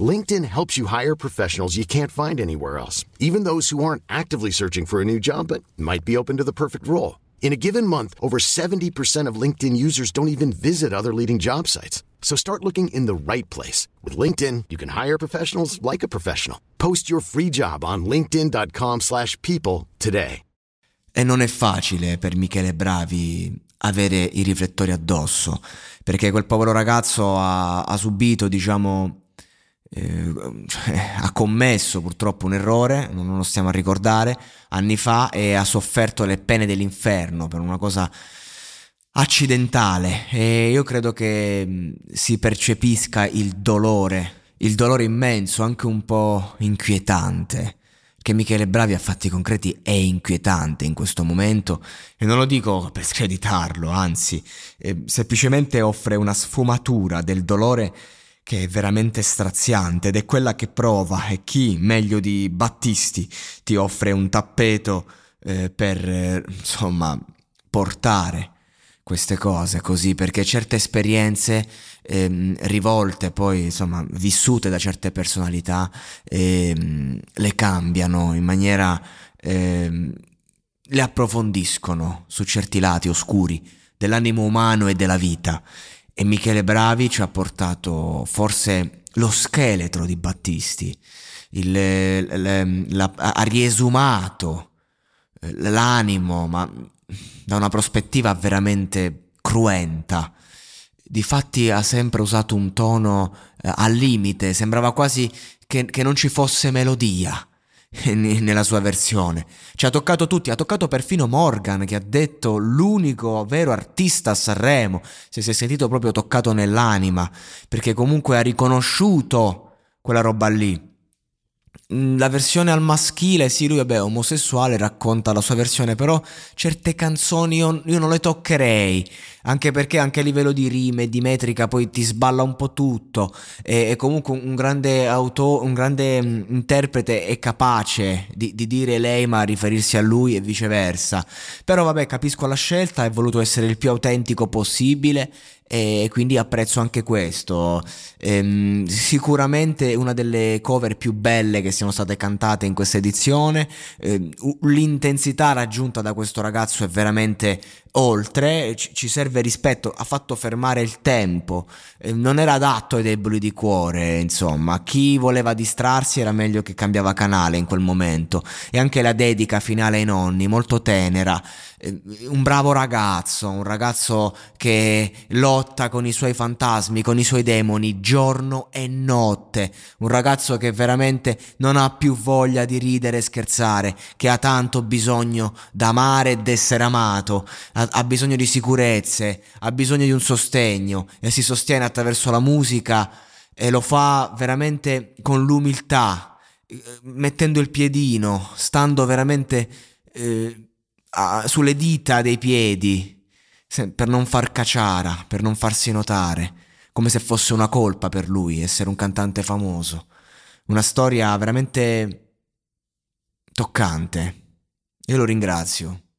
LinkedIn helps you hire professionals you can't find anywhere else, even those who aren't actively searching for a new job but might be open to the perfect role. In a given month, over 70% of LinkedIn users don't even visit other leading job sites. So start looking in the right place. With LinkedIn, you can hire professionals like a professional. Post your free job on linkedin.com slash people today. E non è facile per Michele Bravi avere i riflettori addosso, perché quel povero ragazzo ha, ha subito, diciamo, eh, cioè, ha commesso purtroppo un errore, non lo stiamo a ricordare, anni fa e ha sofferto le pene dell'inferno per una cosa accidentale. E io credo che si percepisca il dolore, il dolore immenso, anche un po' inquietante che Michele Bravi a fatti concreti è inquietante in questo momento e non lo dico per screditarlo, anzi, eh, semplicemente offre una sfumatura del dolore che è veramente straziante ed è quella che prova e chi meglio di Battisti ti offre un tappeto eh, per eh, insomma portare queste cose così perché certe esperienze ehm, rivolte poi insomma vissute da certe personalità ehm, le cambiano in maniera ehm, le approfondiscono su certi lati oscuri dell'animo umano e della vita e Michele Bravi ci ha portato forse lo scheletro di Battisti, il, le, la, ha riesumato eh, l'animo, ma da una prospettiva veramente cruenta. Difatti ha sempre usato un tono eh, al limite, sembrava quasi che, che non ci fosse melodia nella sua versione. Ci ha toccato tutti, ha toccato perfino Morgan che ha detto l'unico vero artista a Sanremo, se si è sentito proprio toccato nell'anima, perché comunque ha riconosciuto quella roba lì. Mm, la versione al maschile, sì, lui vabbè, è omosessuale, racconta la sua versione, però certe canzoni io, io, non le toccherei, anche perché anche a livello di rime, di metrica, poi ti sballa un po' tutto, e, e comunque un grande, auto, un grande um, interprete è capace di, di, dire lei ma riferirsi a lui e viceversa. Però vabbè, capisco la scelta, è voluto essere il più autentico possibile e quindi apprezzo anche questo. Ehm, sicuramente una delle cover più belle che siano state cantate in questa edizione. Ehm, l'intensità raggiunta da questo ragazzo è veramente oltre, ci serve rispetto, ha fatto fermare il tempo, ehm, non era adatto ai deboli di cuore, insomma, chi voleva distrarsi era meglio che cambiava canale in quel momento. E anche la dedica finale ai nonni, molto tenera, ehm, un bravo ragazzo, un ragazzo che lotta lotta con i suoi fantasmi, con i suoi demoni, giorno e notte. Un ragazzo che veramente non ha più voglia di ridere e scherzare, che ha tanto bisogno d'amare ed essere amato, ha, ha bisogno di sicurezze, ha bisogno di un sostegno e si sostiene attraverso la musica e lo fa veramente con l'umiltà, mettendo il piedino, stando veramente eh, a, sulle dita dei piedi per non far caciara, per non farsi notare, come se fosse una colpa per lui essere un cantante famoso. Una storia veramente toccante. Io lo ringrazio.